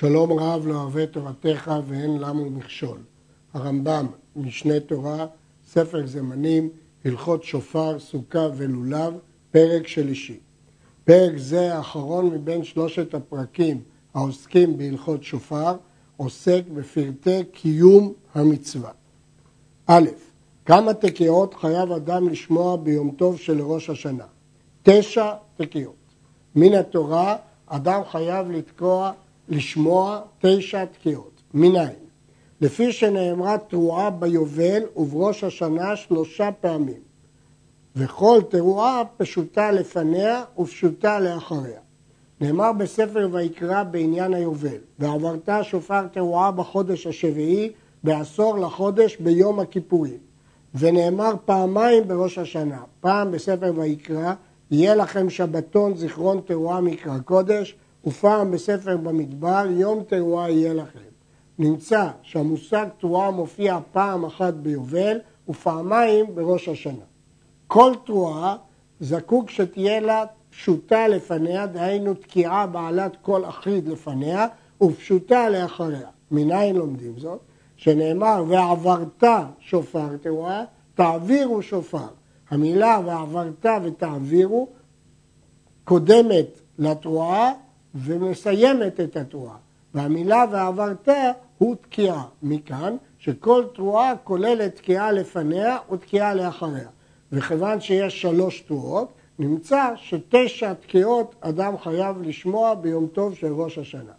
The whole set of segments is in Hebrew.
שלום רב לא אוהב תורתך ואין למו מכשול. הרמב"ם, משנה תורה, ספר זמנים, הלכות שופר, סוכה ולולב, פרק שלישי. פרק זה האחרון מבין שלושת הפרקים העוסקים בהלכות שופר, עוסק בפרטי קיום המצווה. א', כמה תקיעות חייב אדם לשמוע ביום טוב של ראש השנה? תשע תקיעות. מן התורה אדם חייב לתקוע, לשמוע תשע תקיעות. מניין? לפי שנאמרה תרועה ביובל ובראש השנה שלושה פעמים. וכל תרועה פשוטה לפניה ופשוטה לאחריה. נאמר בספר ויקרא בעניין היובל, ועברת שופר תרועה בחודש השביעי, בעשור לחודש ביום הכיפורים. ונאמר פעמיים בראש השנה, פעם בספר ויקרא, יהיה לכם שבתון זיכרון תרועה מקרא קודש, ופעם בספר במדבר, יום תרועה יהיה לכם. נמצא שהמושג תרועה מופיע פעם אחת ביובל ופעמיים בראש השנה. כל תרועה זקוק שתהיה לה פשוטה לפניה, דהיינו תקיעה בעלת קול אחיד לפניה ופשוטה לאחריה. מניין לומדים זאת? שנאמר ועברת שופר תרועה, תעבירו שופר. המילה ועברת ותעבירו קודמת לתרועה ומסיימת את התרועה. והמילה ועברת הוא תקיעה. מכאן שכל תרועה כוללת תקיעה לפניה ותקיעה לאחריה. וכיוון שיש שלוש תרועות, נמצא שתשע תקיעות אדם חייב לשמוע ביום טוב של ראש השנה.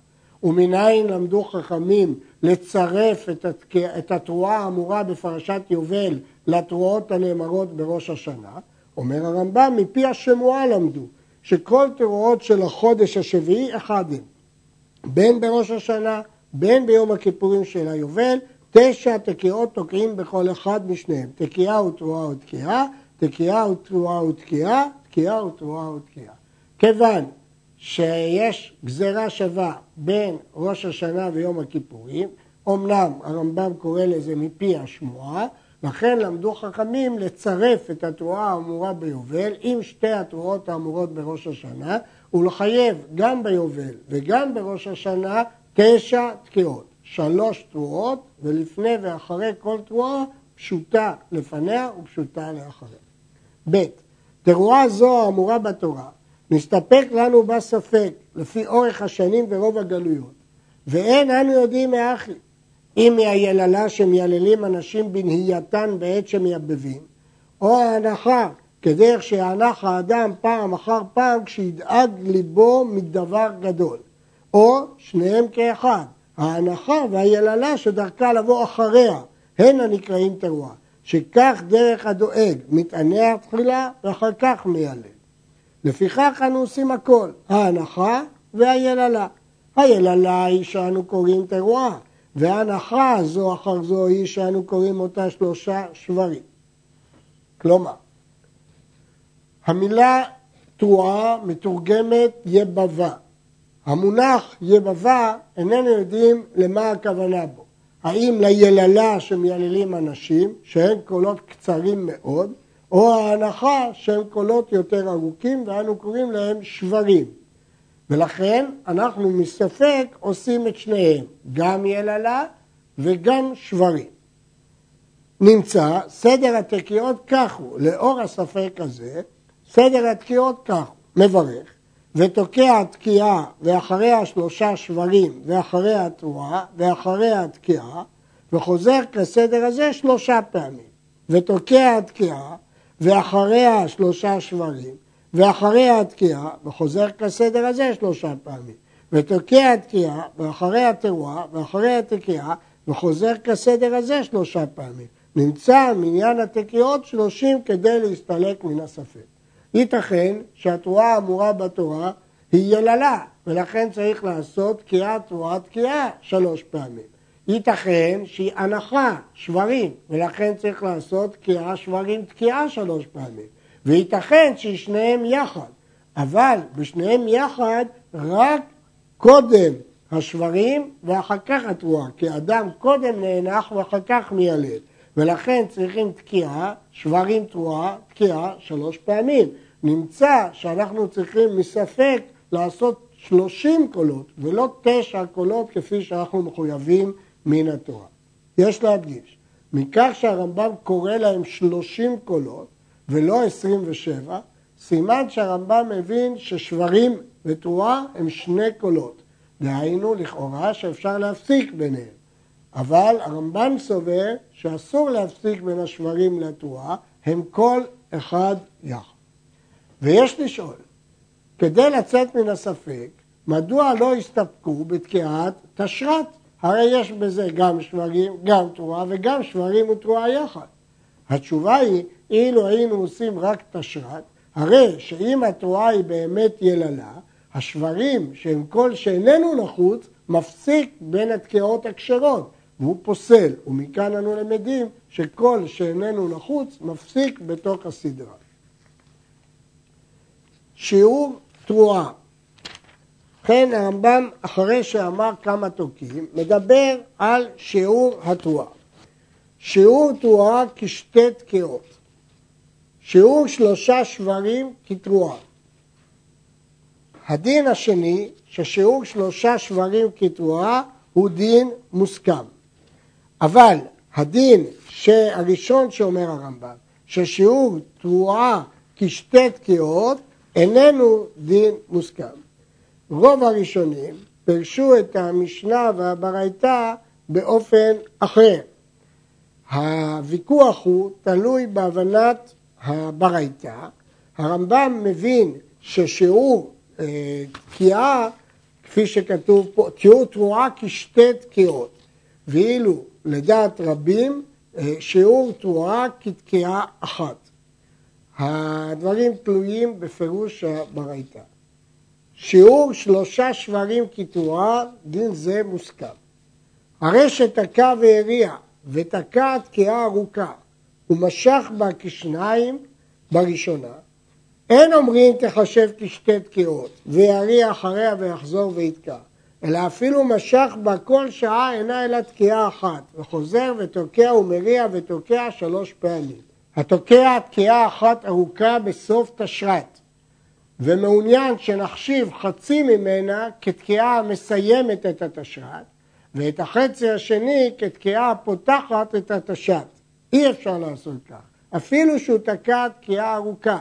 ומנין למדו חכמים לצרף את, התקיע, את התרועה האמורה בפרשת יובל לתרועות הנאמרות בראש השנה? אומר הרמב"ם, מפי השמועה למדו, שכל תרועות של החודש השביעי אחד הם. בין בראש השנה, בין ביום הכיפורים של היובל, תשע תקיעות תוקעים בכל אחד משניהם. תקיעה ותרועה ותקיעה, תקיעה ותרועה ותקיעה, תקיעה ותרועה ותקיעה. כיוון שיש גזירה שווה בין ראש השנה ויום הכיפורים, אמנם הרמב"ם קורא לזה מפי השמועה, לכן למדו חכמים לצרף את התרועה האמורה ביובל עם שתי התרועות האמורות בראש השנה ולחייב גם ביובל וגם בראש השנה תשע תקיעות, שלוש תרועות ולפני ואחרי כל תרועה פשוטה לפניה ופשוטה לאחריה. ב. תרועה זו האמורה בתורה נסתפק לנו בה ספק לפי אורך השנים ורוב הגלויות ואין אנו יודעים מאחי אם מהיללה שמייללים אנשים בנהייתן בעת שמייבבים, או ההנחה כדרך שיענך האדם פעם אחר פעם כשידאג ליבו מדבר גדול, או שניהם כאחד, ההנחה והיללה שדרכה לבוא אחריה, הן הנקראים תרועה, שכך דרך הדואג מתענע תחילה ואחר כך מיילל. לפיכך אנו עושים הכל, ההנחה והיללה. היללה היא שאנו קוראים תרועה, וההנחה זו אחר זו היא שאנו קוראים אותה שלושה שברים. כלומר, המילה תרועה מתורגמת יבבה. המונח יבבה איננו יודעים למה הכוונה בו. האם ליללה שמייללים אנשים, שהם קולות קצרים מאוד, או ההנחה שהם קולות יותר ארוכים ואנו קוראים להם שברים. ולכן אנחנו מספק עושים את שניהם, גם יללה וגם שברים. נמצא סדר התקיעות כך הוא, לאור הספק הזה, סדר התקיעות כך הוא, מברך, ותוקע תקיעה ואחריה שלושה שברים ואחריה תרועה ואחריה תקיעה וחוזר כסדר הזה שלושה פעמים ותוקע תקיעה ואחריה שלושה שברים ואחריה התקיעה, וחוזר כסדר הזה שלושה פעמים, ותוקע התקיעה, ואחריה התרועה, ואחריה התקיעה, וחוזר כסדר הזה שלושה פעמים. נמצא מניין התקיעות שלושים כדי להסתלק מן הספק. ייתכן שהתרועה האמורה בתורה היא יללה, ולכן צריך לעשות תקיעה, תרועה, תקיעה שלוש פעמים. ייתכן שהיא הנחה, שברים, ולכן צריך לעשות תקיעה, שברים, תקיעה שלוש פעמים. וייתכן ששניהם יחד, אבל בשניהם יחד רק קודם השברים ואחר כך התרועה, כי אדם קודם נאנח ואחר כך מיילד, ולכן צריכים תקיעה, שברים תרועה, תקיעה שלוש פעמים. נמצא שאנחנו צריכים מספק לעשות שלושים קולות ולא תשע קולות כפי שאנחנו מחויבים מן התורה. יש להדגיש, מכך שהרמב"ם קורא להם שלושים קולות ולא עשרים ושבע, סימן שהרמב"ם מבין ששברים ותרועה הם שני קולות. דהיינו, לכאורה שאפשר להפסיק ביניהם. אבל הרמב"ם סובר שאסור להפסיק בין השברים לתרועה, הם כל אחד יחד. ויש לשאול, כדי לצאת מן הספק, מדוע לא הסתפקו בתקיעת תשרת? הרי יש בזה גם שברים, גם תרועה וגם שברים ותרועה יחד. התשובה היא, אילו היינו עושים רק תשרת, הרי שאם התרועה היא באמת יללה, השברים שהם כל שאיננו נחוץ, מפסיק בין התקיעות הכשרות, והוא פוסל, ומכאן אנו למדים שכל שאיננו נחוץ מפסיק בתוך הסדרה. שיעור תרועה כן הרמב"ם, אחרי שאמר כמה תוקים, מדבר על שיעור התרועה. שיעור תרועה כשתי תקיעות. שיעור שלושה שברים כתרועה. הדין השני, ששיעור שלושה שברים כתרועה, הוא דין מוסכם. אבל הדין הראשון שאומר הרמב"ם, ששיעור תרועה כשתי תקיעות, איננו דין מוסכם. רוב הראשונים פירשו את המשנה והברייתא באופן אחר. הוויכוח הוא תלוי בהבנת הברייתא. הרמב"ם מבין ששיעור אה, תקיעה, כפי שכתוב פה, תיאור תרועה כשתי תקיעות, ואילו לדעת רבים אה, שיעור תרועה כתקיעה אחת. הדברים תלויים בפירוש הברייתא. שיעור שלושה שברים כתרועה, דין זה מוסכם. הרי שתקע והריע ותקע תקיעה ארוכה ומשך בה כשניים בראשונה, אין אומרים תחשב כשתי תקיעות ויריע אחריה ויחזור ויתקע, אלא אפילו משך בה כל שעה אינה אלא תקיעה אחת, וחוזר ותוקע ומריע ותוקע שלוש פעמים. התוקע תקיעה אחת ארוכה בסוף תשרת, ומעוניין שנחשיב חצי ממנה כתקיעה המסיימת את התשרת, ואת החצי השני כתקיעה הפותחת את התשת. אי אפשר לעשות כך. אפילו שהוא תקע תקיעה ארוכה,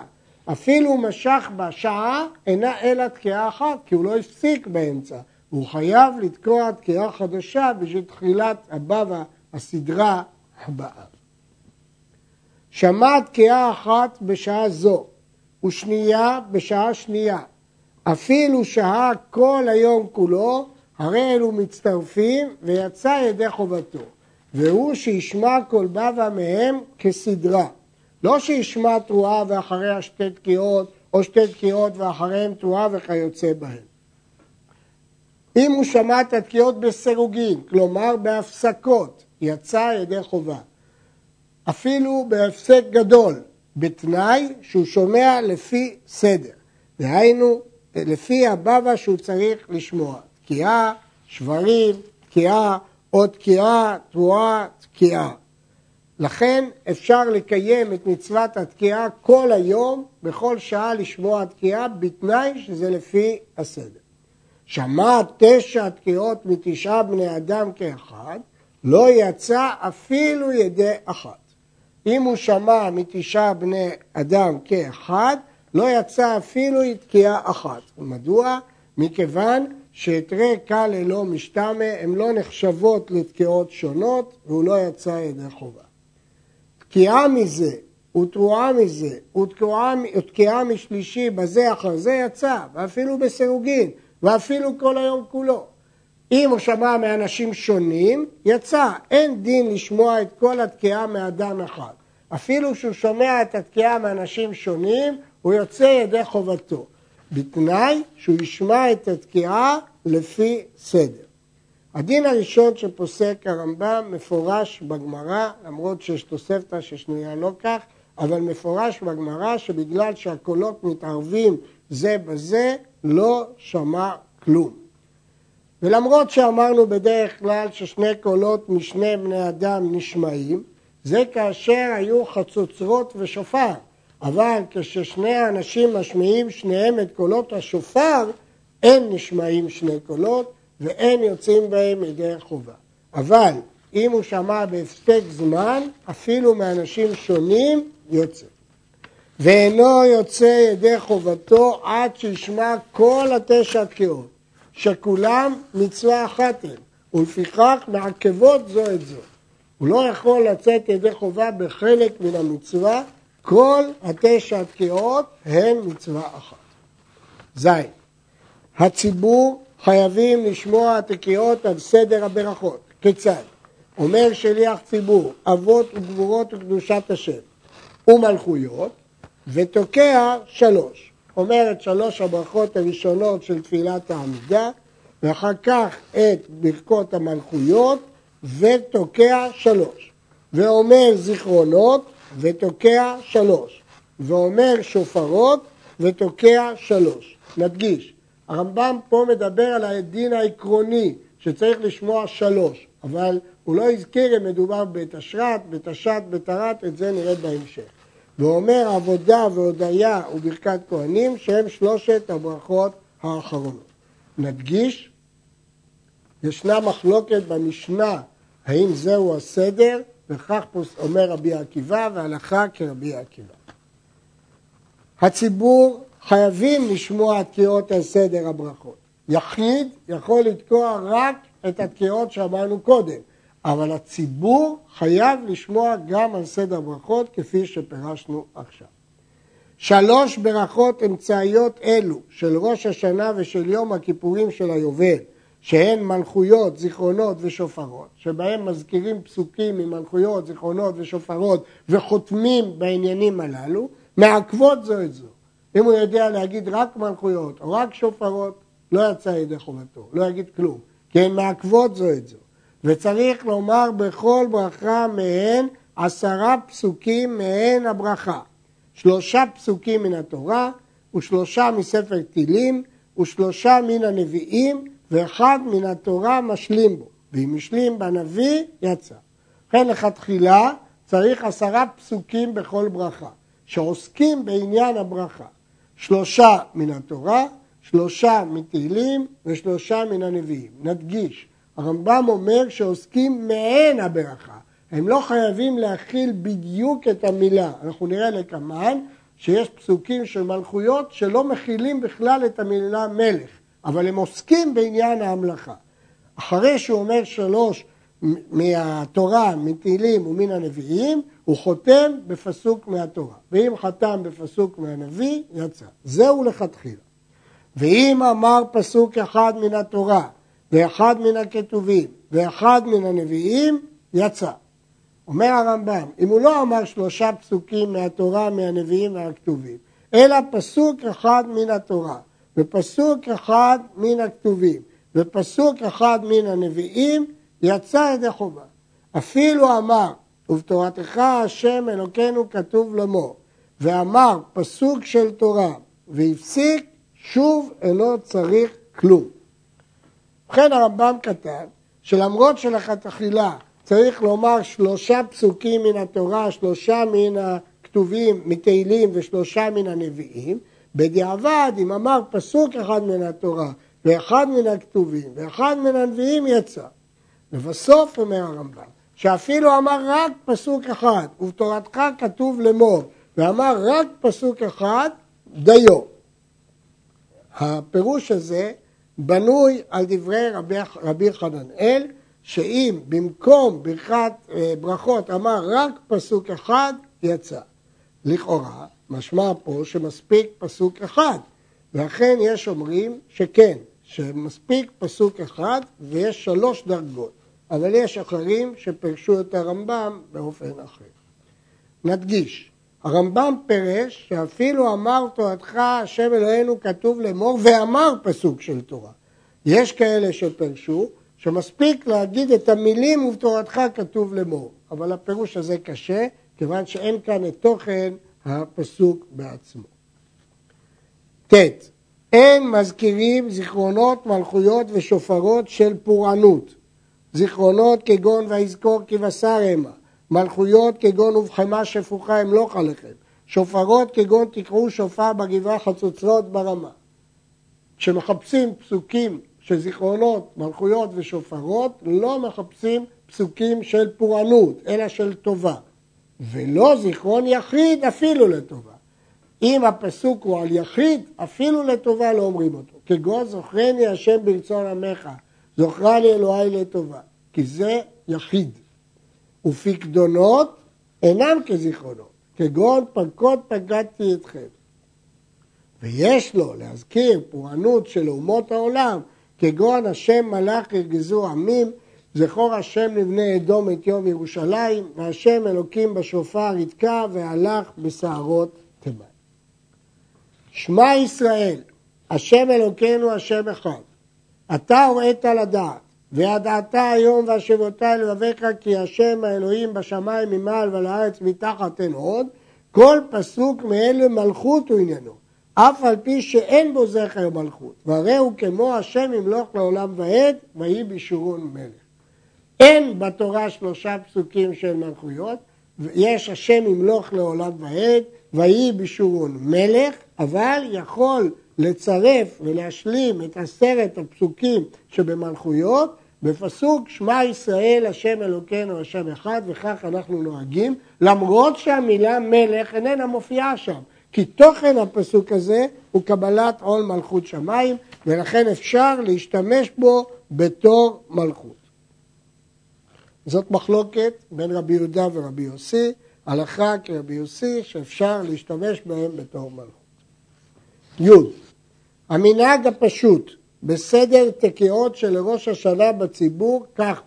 אפילו משך בה שעה, אינה אלא תקיעה אחת, כי הוא לא הפסיק באמצע. הוא חייב לתקוע תקיעה חדשה בשביל תחילת הבבא, הסדרה הבאה. שמע תקיעה אחת בשעה זו, ושנייה בשעה שנייה. אפילו שהה כל היום כולו, הרי אלו מצטרפים ויצא ידי חובתו. והוא שישמע כל בבא מהם כסדרה. לא שישמע תרועה ואחריה שתי תקיעות, או שתי תקיעות ואחריהם תרועה וכיוצא בהם. אם הוא שמע את התקיעות בסירוגין, כלומר בהפסקות, יצא ידי חובה. אפילו בהפסק גדול, בתנאי שהוא שומע לפי סדר, דהיינו לפי הבבא שהוא צריך לשמוע, תקיעה, שברים, תקיעה, או תקיעה, תרועה, תקיעה. לכן אפשר לקיים את מצוות התקיעה כל היום, בכל שעה לשמוע תקיעה, בתנאי שזה לפי הסדר. שמע תשע תקיעות מתשעה בני אדם כאחד, לא יצא אפילו ידי אחת. אם הוא שמע מתשעה בני אדם כאחד, לא יצא אפילו תקיעה אחת. מדוע? מכיוון שאתרי קל ללא משתמע הן לא נחשבות לתקיעות שונות והוא לא יצא ידי חובה. תקיעה מזה ותרועה מזה ותקיעה משלישי בזה אחר זה יצא, ואפילו בסירוגין, ואפילו כל היום כולו. אם הוא שמע מאנשים שונים, יצא. אין דין לשמוע את כל התקיעה מאדם אחד. אפילו שהוא שומע את התקיעה מאנשים שונים, הוא יוצא ידי חובתו. בתנאי שהוא ישמע את התקיעה לפי סדר. הדין הראשון שפוסק הרמב"ם מפורש בגמרא, למרות שיש תוספתא ששנויה לא כך, אבל מפורש בגמרא שבגלל שהקולות מתערבים זה בזה, לא שמע כלום. ולמרות שאמרנו בדרך כלל ששני קולות משני בני אדם נשמעים, זה כאשר היו חצוצרות ושופר, אבל כששני האנשים משמיעים שניהם את קולות השופר, אין נשמעים שני קולות ואין יוצאים בהם ידי חובה. אבל אם הוא שמע בהפסק זמן, אפילו מאנשים שונים יוצא. ואינו יוצא ידי חובתו עד שישמע כל התשע תקיעות, שכולם מצווה אחת הם, ולפיכך מעכבות זו את זו. הוא לא יכול לצאת ידי חובה בחלק מן המצווה, כל התשע תקיעות הן מצווה אחת. ז. הציבור חייבים לשמוע התקיעות על סדר הברכות. כיצד? אומר שליח ציבור, אבות וגבורות וקדושת השם ומלכויות, ותוקע שלוש. אומר את שלוש הברכות הראשונות של תפילת העמידה, ואחר כך את ברכות המלכויות, ותוקע שלוש. ואומר זיכרונות, ותוקע שלוש. ואומר שופרות, ותוקע שלוש. נדגיש, הרמב"ם פה מדבר על הדין העקרוני, שצריך לשמוע שלוש, אבל הוא לא הזכיר אם מדובר בתשרת, בתשת, בתרת, את זה נראה בהמשך. ואומר עבודה והודיה וברכת כהנים שהם שלושת הברכות האחרונות. נדגיש, ישנה מחלוקת במשנה האם זהו הסדר, וכך אומר רבי עקיבא והלכה כרבי עקיבא. הציבור חייבים לשמוע תקיעות על סדר הברכות. יחיד יכול לתקוע רק את התקיעות שאמרנו קודם, אבל הציבור חייב לשמוע גם על סדר ברכות כפי שפירשנו עכשיו. שלוש ברכות אמצעיות אלו של ראש השנה ושל יום הכיפורים של היובל, שהן מלכויות, זיכרונות ושופרות, שבהם מזכירים פסוקים ממלכויות, זיכרונות ושופרות וחותמים בעניינים הללו, מעכבות זו את זו. אם הוא יודע להגיד רק מלכויות או רק שופרות, לא יצא ידי חובתו, לא יגיד כלום, כי הן מעכבות זו את זו. וצריך לומר בכל ברכה מהן עשרה פסוקים מהן הברכה. שלושה פסוקים מן התורה ושלושה מספר תהילים ושלושה מן הנביאים ואחד מן התורה משלים בו. ואם השלים בנביא יצא. לכן לכתחילה צריך עשרה פסוקים בכל ברכה שעוסקים בעניין הברכה. שלושה מן התורה, שלושה מתהילים ושלושה מן הנביאים. נדגיש, הרמב"ם אומר שעוסקים מעין הברכה. הם לא חייבים להכיל בדיוק את המילה. אנחנו נראה לקמן שיש פסוקים של מלכויות שלא מכילים בכלל את המילה מלך, אבל הם עוסקים בעניין ההמלכה. אחרי שהוא אומר שלוש מהתורה, מתהילים ומן הנביאים, הוא חותם בפסוק מהתורה. ואם חתם בפסוק מהנביא, יצא. זהו לכתחילה. ואם אמר פסוק אחד מן התורה ואחד מן הכתובים ואחד מן הנביאים, יצא. אומר הרמב"ם, אם הוא לא אמר שלושה פסוקים מהתורה, מהנביאים והכתובים, אלא פסוק אחד מן התורה ופסוק אחד מן הכתובים ופסוק אחד מן הנביאים, יצא ידי חובה. אפילו אמר, ובתורתך השם אלוקינו כתוב לאמור, ואמר פסוק של תורה והפסיק, שוב אינו צריך כלום. ובכן הרמב"ם כתב שלמרות שלכתחילה צריך לומר שלושה פסוקים מן התורה, שלושה מן הכתובים, מתהילים ושלושה מן הנביאים, בדיעבד אם אמר פסוק אחד מן התורה ואחד מן הכתובים ואחד מן הנביאים יצא. לבסוף אומר הרמב"ם שאפילו אמר רק פסוק אחד ובתורתך כתוב לאמור ואמר רק פסוק אחד דיו. הפירוש הזה בנוי על דברי רבי, רבי חננאל, שאם במקום ברכת אה, ברכות אמר רק פסוק אחד, יצא. לכאורה, משמע פה שמספיק פסוק אחד, ואכן יש אומרים שכן, שמספיק פסוק אחד ויש שלוש דרגות, אבל יש אחרים שפרשו את הרמב"ם באופן אחר. נדגיש, הרמב"ם פירש שאפילו אמר תורתך השם אלוהינו כתוב לאמור ואמר פסוק של תורה. יש כאלה שפירשו שמספיק להגיד את המילים ובתורתך כתוב לאמור, אבל הפירוש הזה קשה כיוון שאין כאן את תוכן הפסוק בעצמו. ט. אין מזכירים זיכרונות, מלכויות ושופרות של פורענות. זיכרונות כגון ויזכור כי בשר המה, מלכויות כגון ובחמה שפוכה אמלוך עליכם, שופרות כגון תקראו שופר בגבעה חצוצרות ברמה. כשמחפשים פסוקים של זיכרונות, מלכויות ושופרות, לא מחפשים פסוקים של פורענות, אלא של טובה. ולא זיכרון יחיד אפילו לטובה. אם הפסוק הוא על יחיד, אפילו לטובה לא אומרים אותו. כגון זוכרני השם ברצון עמך, זוכרה לי אלוהי לטובה. כי זה יחיד. ופקדונות אינם כזיכרונות, כגון פנקות פגדתי אתכם. ויש לו להזכיר פורענות של אומות העולם, כגון השם מלאך ירגזו עמים, זכור השם לבני אדום את יום ירושלים, והשם אלוקים בשופר יתקע והלך בסערות תימן. שמע ישראל, השם אלוקינו השם אחד. אתה הוראת לדעת, וידעת היום והשבותה לבביך כי השם האלוהים בשמיים ממעל ועל הארץ מתחת אין עוד, כל פסוק מאלה מלכות הוא עניינו, אף על פי שאין בו זכר מלכות, והרי הוא כמו השם ימלוך לעולם ועד, ויהי בישורון מלך. אין בתורה שלושה פסוקים של מלכויות, יש השם ימלוך לעולם ועד, ויהי בישורון מלך, אבל יכול לצרף ולהשלים את עשרת הפסוקים שבמלכויות בפסוק שמע ישראל השם אלוקינו השם אחד וכך אנחנו נוהגים למרות שהמילה מלך איננה מופיעה שם כי תוכן הפסוק הזה הוא קבלת עול מלכות שמיים ולכן אפשר להשתמש בו בתור מלכות. זאת מחלוקת בין רבי יהודה ורבי יוסי, הלכה כרבי יוסי שאפשר להשתמש בהם בתור מלכות. י. המנהג הפשוט בסדר תקיעות של ראש השנה בציבור כך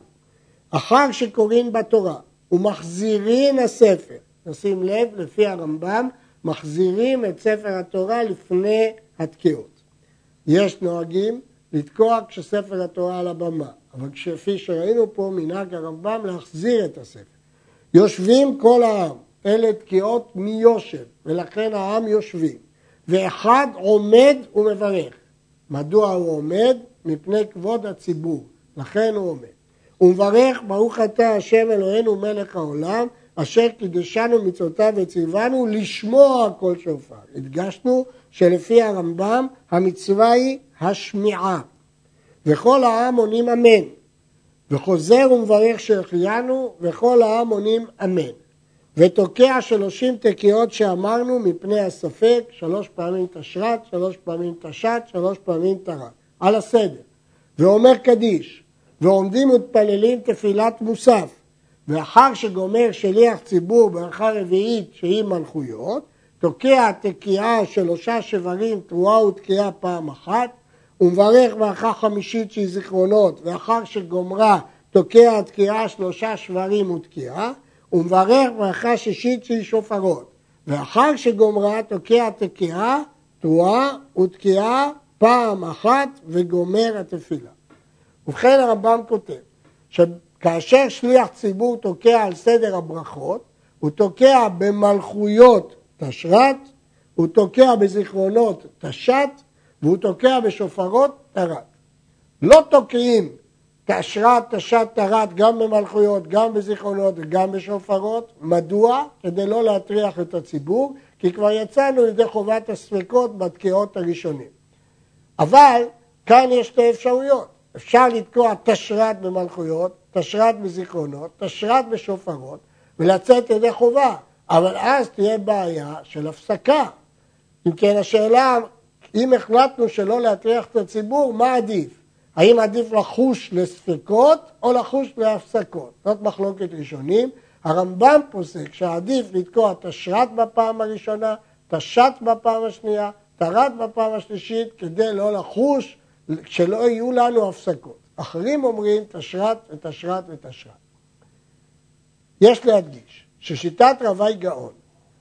אחר שקוראים בתורה ומחזירים הספר, נשים לב, לפי הרמב"ם, מחזירים את ספר התורה לפני התקיעות. יש נוהגים לתקוע כשספר התורה על הבמה, אבל כפי שראינו פה מנהג הרמב"ם להחזיר את הספר. יושבים כל העם, אלה תקיעות מיושב, ולכן העם יושבים, ואחד עומד ומברך. מדוע הוא עומד? מפני כבוד הציבור, לכן הוא עומד. הוא מברך ברוך אתה השם אלוהינו מלך העולם אשר קידשנו מצוותיו וציוונו לשמוע כל שופר. הדגשנו שלפי הרמב"ם המצווה היא השמיעה. וכל העם עונים אמן. וחוזר ומברך שהחיינו וכל העם עונים אמן. ותוקע שלושים תקיעות שאמרנו מפני הספק, שלוש פעמים תשרת, שלוש פעמים תשת, שלוש פעמים תרת, על הסדר. ואומר קדיש, ועומדים ומתפללים תפילת מוסף, ואחר שגומר שליח ציבור ברכה רביעית שהיא מלכויות, תוקע תקיעה שלושה שברים, תרועה ותקיעה פעם אחת, ומברך ברכה חמישית שהיא זיכרונות, ואחר שגומרה תוקע תקיעה שלושה שברים ותקיעה, ומברך ברכה שישית שהיא שופרות. ואחר שגומרה תוקע תקיעה, תרועה ותקיעה פעם אחת וגומר התפילה. ובכן הרמב"ם כותב שכאשר שליח ציבור תוקע על סדר הברכות, הוא תוקע במלכויות תשרת, הוא תוקע בזיכרונות תשת, והוא תוקע בשופרות תרת. לא תוקעים תשרת, תשת, תרת, גם במלכויות, גם בזיכרונות וגם בשופרות. מדוע? כדי לא להטריח את הציבור, כי כבר יצאנו לידי חובת הספקות בתקיעות הראשונים. אבל כאן יש שתי אפשרויות. אפשר לתקוע תשרת במלכויות, תשרת בזיכרונות, תשרת בשופרות, ולצאת ידי חובה. אבל אז תהיה בעיה של הפסקה. אם כן, השאלה, אם החלטנו שלא להטריח את הציבור, מה עדיף? האם עדיף לחוש לספקות או לחוש להפסקות? זאת מחלוקת ראשונים. הרמב"ם פוסק שעדיף לתקוע תשרת בפעם הראשונה, תשת בפעם השנייה, תרת בפעם השלישית, כדי לא לחוש, שלא יהיו לנו הפסקות. אחרים אומרים תשרת ותשרת ותשרת. יש להדגיש ששיטת רבי גאון,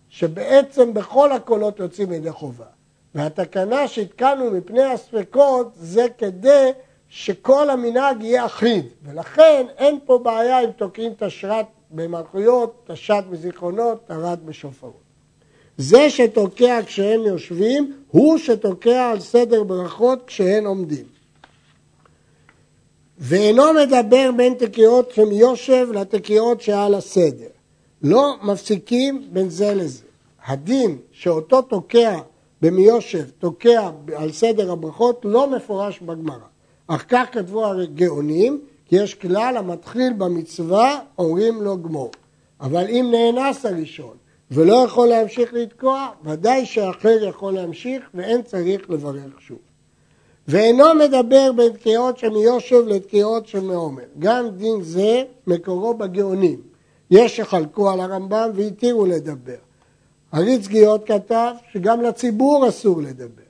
שבעצם בכל הקולות יוצאים ידי חובה, והתקנה שהתקנו מפני הספקות זה כדי שכל המנהג יהיה אחיד, ולכן אין פה בעיה אם תוקעים תשרת במלכויות, תשת בזיכרונות, תרת בשופרות. זה שתוקע כשהם יושבים, הוא שתוקע על סדר ברכות כשהם עומדים. ואינו מדבר בין תקיעות שמיושב לתקיעות שעל הסדר. לא מפסיקים בין זה לזה. הדין שאותו תוקע במיושב תוקע על סדר הברכות לא מפורש בגמרא. אך כך כתבו הגאונים, כי יש כלל המתחיל במצווה, אומרים לו גמור. אבל אם נאנס הראשון ולא יכול להמשיך לתקוע, ודאי שאחר יכול להמשיך ואין צריך לברך שוב. ואינו מדבר בין תקיעות שמיושב לתקיעות שמעומר. גם דין זה מקורו בגאונים. יש שחלקו על הרמב"ם והתירו לדבר. הריץ גיאות כתב שגם לציבור אסור לדבר.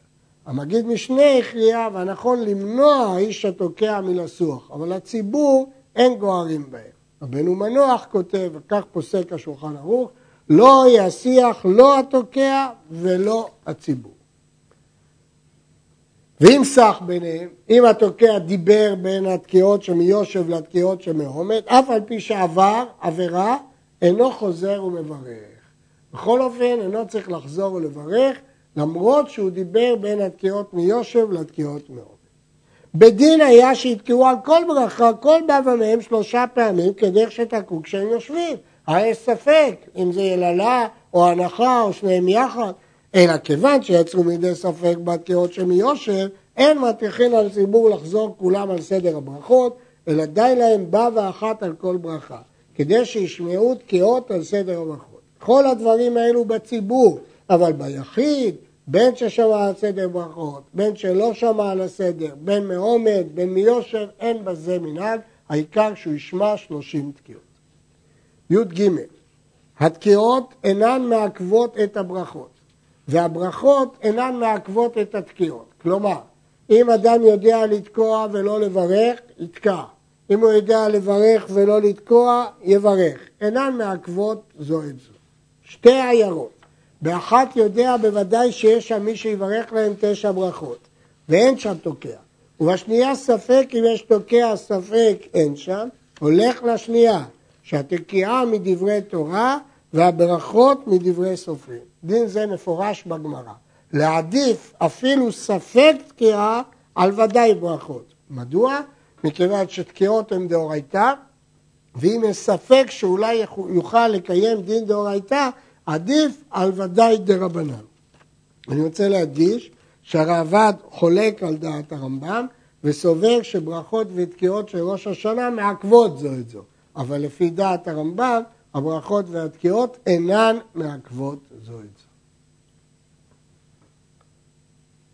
המגיד משנה הכריע והנכון למנוע האיש התוקע מלסוח, אבל לציבור אין גוערים בהם. רבנו מנוח כותב, וכך פוסק השולחן ערוך, לא ישיח לא התוקע ולא הציבור. ואם סח ביניהם, אם התוקע דיבר בין התקיעות שמיושב לתקיעות שמעומד, אף על פי שעבר עבירה, אינו חוזר ומברך. בכל אופן, אינו צריך לחזור ולברך, למרות שהוא דיבר בין התקיעות מיושב לתקיעות מעומד. בדין היה שיתקעו על כל ברכה, כל בבא מהם שלושה פעמים, כדרך שתקעו כשהם יושבים. הרי ספק אם זה יללה או הנחה או שניהם יחד. אלא כיוון שיצרו מידי ספק בתקיעות שמיושר, אין מטריחין על הציבור לחזור כולם על סדר הברכות, אלא די להם בא אחת על כל ברכה, כדי שישמעו תקיעות על סדר הברכות. כל הדברים האלו בציבור, אבל ביחיד, בין ששמע על סדר ברכות, בין שלא שמע על הסדר, בין מעומד, בין מיושר, אין בזה מנהג, העיקר שהוא ישמע שלושים תקיעות. י"ג התקיעות אינן מעכבות את הברכות. והברכות אינן מעכבות את התקיעות. כלומר, אם אדם יודע לתקוע ולא לברך, יתקע. אם הוא יודע לברך ולא לתקוע, יברך. אינן מעכבות זו את זו. שתי עיירות. באחת יודע בוודאי שיש שם מי שיברך להם תשע ברכות, ואין שם תוקע. ובשנייה ספק אם יש תוקע, ספק אין שם, הולך לשנייה, שהתקיעה מדברי תורה והברכות מדברי סופרים. דין זה מפורש בגמרא. להעדיף אפילו ספק תקיעה על ודאי ברכות. מדוע? מכיוון שתקיעות הן דאורייתא, ואם יש ספק שאולי יוכל לקיים דין דאורייתא, עדיף על ודאי דרבנן. אני רוצה להדגיש שהרעב"ד חולק על דעת הרמב"ם וסובר שברכות ותקיעות של ראש השנה מעכבות זו את זו, אבל לפי דעת הרמב"ם הברכות והתקיעות אינן מעכבות זו את זו.